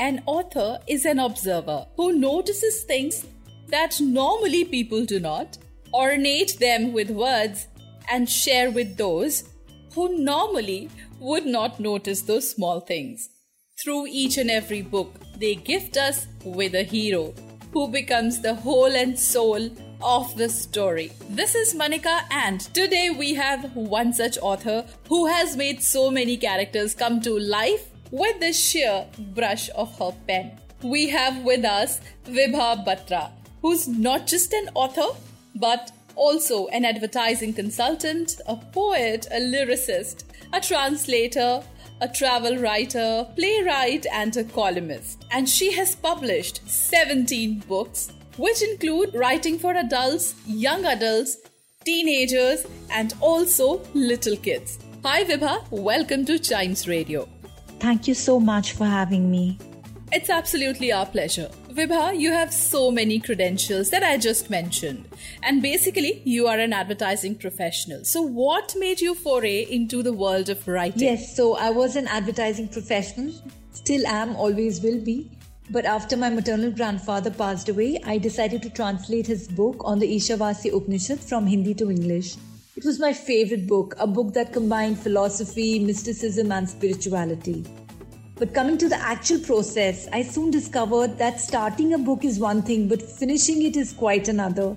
An author is an observer who notices things that normally people do not, ornate them with words, and share with those who normally would not notice those small things. Through each and every book, they gift us with a hero who becomes the whole and soul of the story. This is Manika, and today we have one such author who has made so many characters come to life with the sheer brush of her pen. We have with us Vibha Batra, who's not just an author, but also an advertising consultant, a poet, a lyricist, a translator, a travel writer, playwright, and a columnist. And she has published 17 books, which include writing for adults, young adults, teenagers, and also little kids. Hi, Vibha. Welcome to Chimes Radio. Thank you so much for having me. It's absolutely our pleasure. Vibha, you have so many credentials that I just mentioned. And basically, you are an advertising professional. So, what made you foray into the world of writing? Yes, so I was an advertising professional, still am, always will be. But after my maternal grandfather passed away, I decided to translate his book on the Ishavasya Upanishad from Hindi to English. It was my favorite book, a book that combined philosophy, mysticism, and spirituality. But coming to the actual process, I soon discovered that starting a book is one thing, but finishing it is quite another.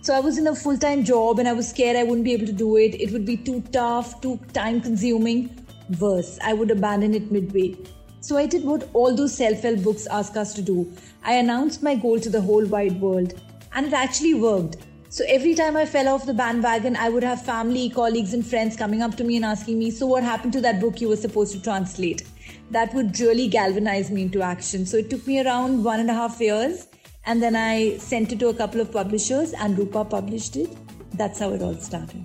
So I was in a full time job and I was scared I wouldn't be able to do it. It would be too tough, too time consuming. Worse, I would abandon it midway. So I did what all those self help books ask us to do. I announced my goal to the whole wide world. And it actually worked. So every time I fell off the bandwagon, I would have family, colleagues, and friends coming up to me and asking me, So, what happened to that book you were supposed to translate? That would really galvanize me into action. So, it took me around one and a half years. And then I sent it to a couple of publishers, and Rupa published it. That's how it all started.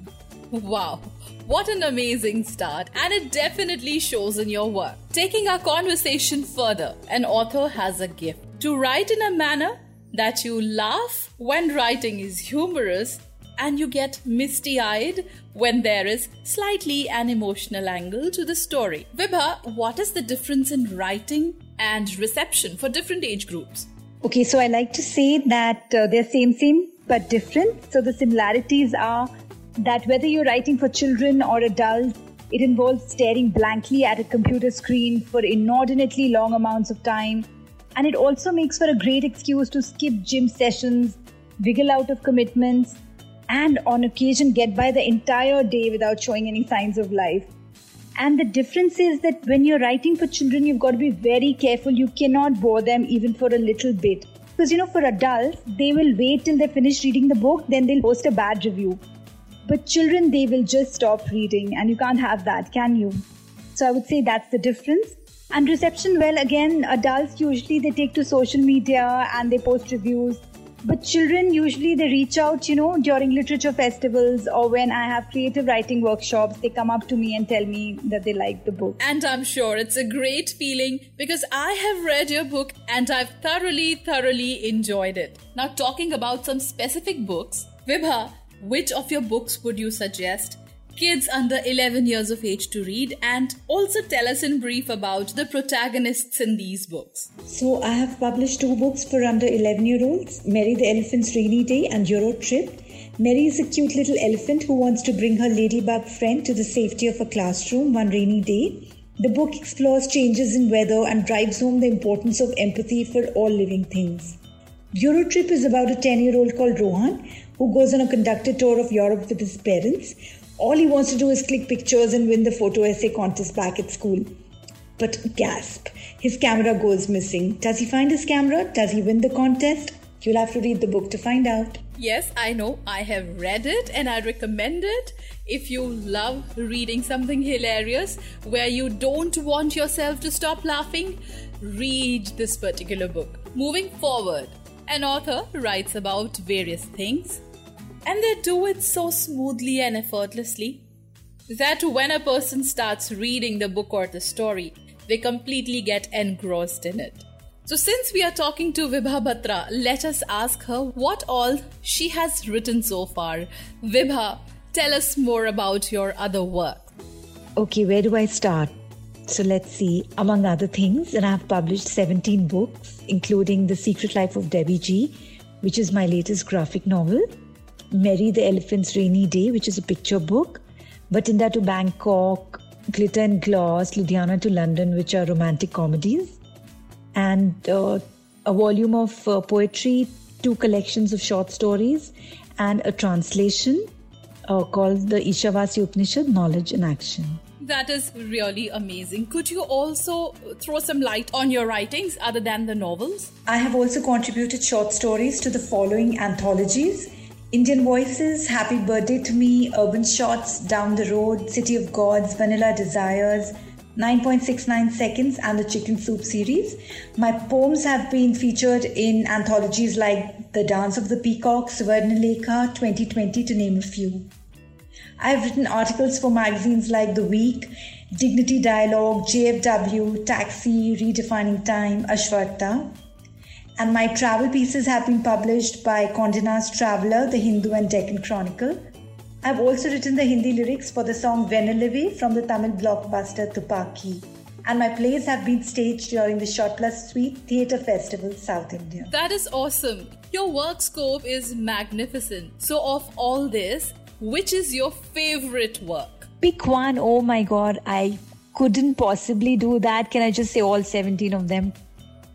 Wow, what an amazing start, and it definitely shows in your work. Taking our conversation further, an author has a gift to write in a manner that you laugh when writing is humorous and you get misty eyed when there is slightly an emotional angle to the story. Vibha, what is the difference in writing and reception for different age groups? Okay, so I like to say that uh, they're same, same, but different. So the similarities are that whether you're writing for children or adults, it involves staring blankly at a computer screen for inordinately long amounts of time. And it also makes for a great excuse to skip gym sessions, wiggle out of commitments, and on occasion get by the entire day without showing any signs of life. And the difference is that when you're writing for children, you've got to be very careful. You cannot bore them even for a little bit. Because, you know, for adults, they will wait till they finish reading the book, then they'll post a bad review. But children, they will just stop reading, and you can't have that, can you? So I would say that's the difference. And reception, well, again, adults usually they take to social media and they post reviews. But children usually they reach out, you know, during literature festivals or when I have creative writing workshops, they come up to me and tell me that they like the book. And I'm sure it's a great feeling because I have read your book and I've thoroughly, thoroughly enjoyed it. Now, talking about some specific books, Vibha, which of your books would you suggest kids under 11 years of age to read? And also tell us in brief about the protagonists in these books. So I have published two books for under 11 year olds Mary the Elephant's Rainy Day and Euro Trip. Mary is a cute little elephant who wants to bring her ladybug friend to the safety of a classroom one rainy day. The book explores changes in weather and drives home the importance of empathy for all living things. Eurotrip is about a 10 year old called Rohan who goes on a conducted tour of Europe with his parents. All he wants to do is click pictures and win the photo essay contest back at school. But gasp, his camera goes missing. Does he find his camera? Does he win the contest? You'll have to read the book to find out. Yes, I know. I have read it and I recommend it. If you love reading something hilarious where you don't want yourself to stop laughing, read this particular book. Moving forward, an author writes about various things and they do it so smoothly and effortlessly that when a person starts reading the book or the story, they completely get engrossed in it. So, since we are talking to Vibha Batra, let us ask her what all she has written so far. Vibha, tell us more about your other work. Okay, where do I start? So let's see. Among other things, and I've published 17 books, including The Secret Life of Debbie G, which is my latest graphic novel, Mary the Elephant's Rainy Day, which is a picture book, Batinda to Bangkok, Glitter and Gloss, Ludhiana to London, which are romantic comedies, and uh, a volume of uh, poetry, two collections of short stories, and a translation uh, called the Ishavasya Upanishad Knowledge in Action. That is really amazing. Could you also throw some light on your writings other than the novels? I have also contributed short stories to the following anthologies Indian Voices, Happy Birthday to Me, Urban Shots, Down the Road, City of Gods, Vanilla Desires, 9.69 Seconds, and the Chicken Soup series. My poems have been featured in anthologies like The Dance of the Peacock, Swarnalekha 2020, to name a few. I've written articles for magazines like The Week, Dignity Dialogue, JFW, Taxi, Redefining Time, Ashwarta. And my travel pieces have been published by Condé Nast Traveller, The Hindu and Deccan Chronicle. I've also written the Hindi lyrics for the song Vennilave from the Tamil blockbuster Thuppakki. And my plays have been staged during the Short Plus Sweet Theatre Festival, South India. That is awesome. Your work scope is magnificent. So, of all this, which is your favorite work? Pick one. Oh my god, I couldn't possibly do that. Can I just say all 17 of them?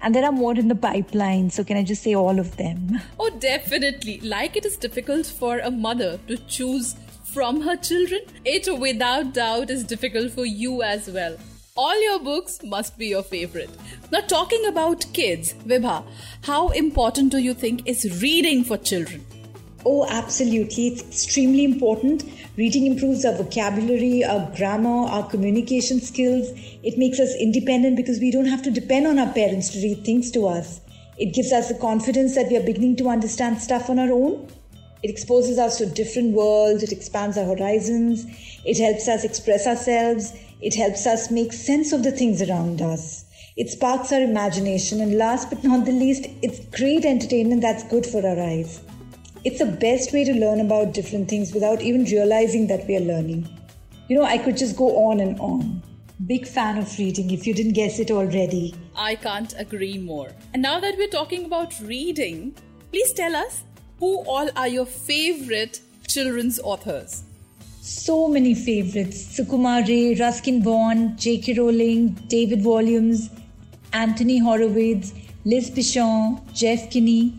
And there are more in the pipeline, so can I just say all of them? Oh, definitely. Like it is difficult for a mother to choose from her children, it without doubt is difficult for you as well. All your books must be your favorite. Now, talking about kids, Vibha, how important do you think is reading for children? Oh, absolutely. It's extremely important. Reading improves our vocabulary, our grammar, our communication skills. It makes us independent because we don't have to depend on our parents to read things to us. It gives us the confidence that we are beginning to understand stuff on our own. It exposes us to different worlds, it expands our horizons, it helps us express ourselves, it helps us make sense of the things around us. It sparks our imagination, and last but not the least, it's great entertainment that's good for our eyes. It's the best way to learn about different things without even realizing that we are learning. You know, I could just go on and on. Big fan of reading if you didn't guess it already. I can't agree more. And now that we're talking about reading, please tell us who all are your favorite children's authors? So many favorites Sukumar Ray, Ruskin Bond, J.K. Rowling, David Walliams, Anthony Horowitz, Liz Pichon, Jeff Kinney,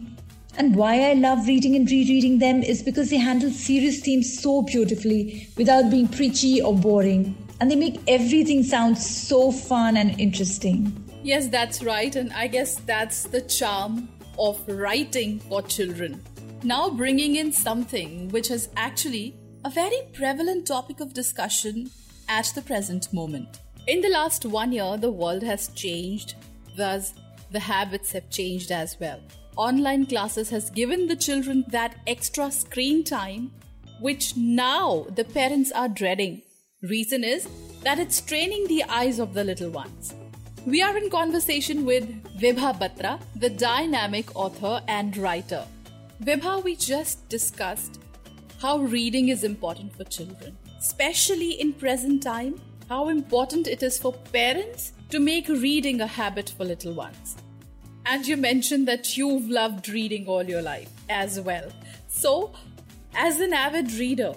and why I love reading and rereading them is because they handle serious themes so beautifully without being preachy or boring. And they make everything sound so fun and interesting. Yes, that's right. And I guess that's the charm of writing for children. Now, bringing in something which is actually a very prevalent topic of discussion at the present moment. In the last one year, the world has changed, thus, the habits have changed as well online classes has given the children that extra screen time, which now the parents are dreading. Reason is that it's training the eyes of the little ones. We are in conversation with Vibha Batra, the dynamic author and writer. Vibha, we just discussed how reading is important for children, especially in present time, how important it is for parents to make reading a habit for little ones. And you mentioned that you've loved reading all your life as well. So, as an avid reader,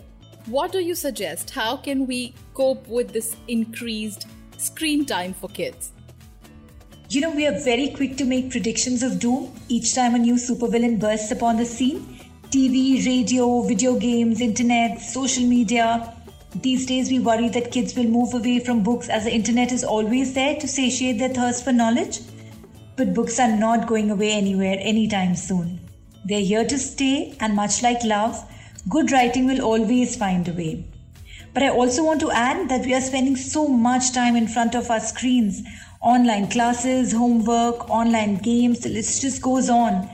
what do you suggest? How can we cope with this increased screen time for kids? You know, we are very quick to make predictions of doom each time a new supervillain bursts upon the scene. TV, radio, video games, internet, social media. These days, we worry that kids will move away from books as the internet is always there to satiate their thirst for knowledge. But books are not going away anywhere anytime soon. They're here to stay, and much like love, good writing will always find a way. But I also want to add that we are spending so much time in front of our screens online classes, homework, online games, the list just goes on.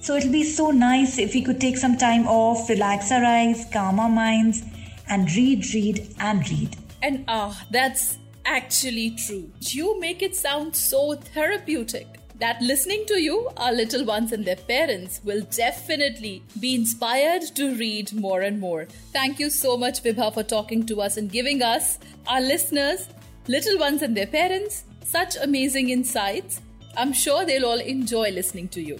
So it'll be so nice if we could take some time off, relax our eyes, calm our minds, and read, read, and read. And ah, that's actually true. You make it sound so therapeutic that listening to you, our little ones and their parents will definitely be inspired to read more and more. Thank you so much, Vibha, for talking to us and giving us, our listeners, little ones and their parents, such amazing insights. I'm sure they'll all enjoy listening to you.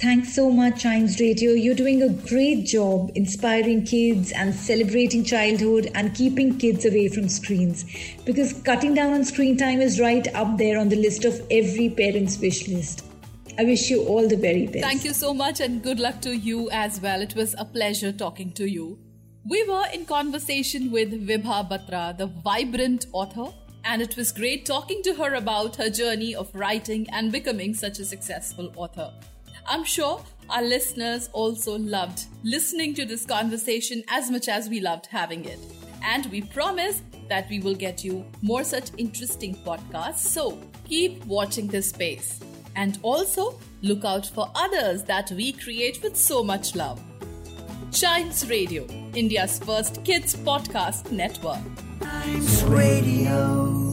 Thanks so much, Chimes Radio. You're doing a great job inspiring kids and celebrating childhood and keeping kids away from screens. Because cutting down on screen time is right up there on the list of every parent's wish list. I wish you all the very best. Thank you so much and good luck to you as well. It was a pleasure talking to you. We were in conversation with Vibha Batra, the vibrant author, and it was great talking to her about her journey of writing and becoming such a successful author. I'm sure our listeners also loved listening to this conversation as much as we loved having it. And we promise that we will get you more such interesting podcasts. So keep watching this space. And also look out for others that we create with so much love. Chimes Radio, India's first kids podcast network. Chimes Radio.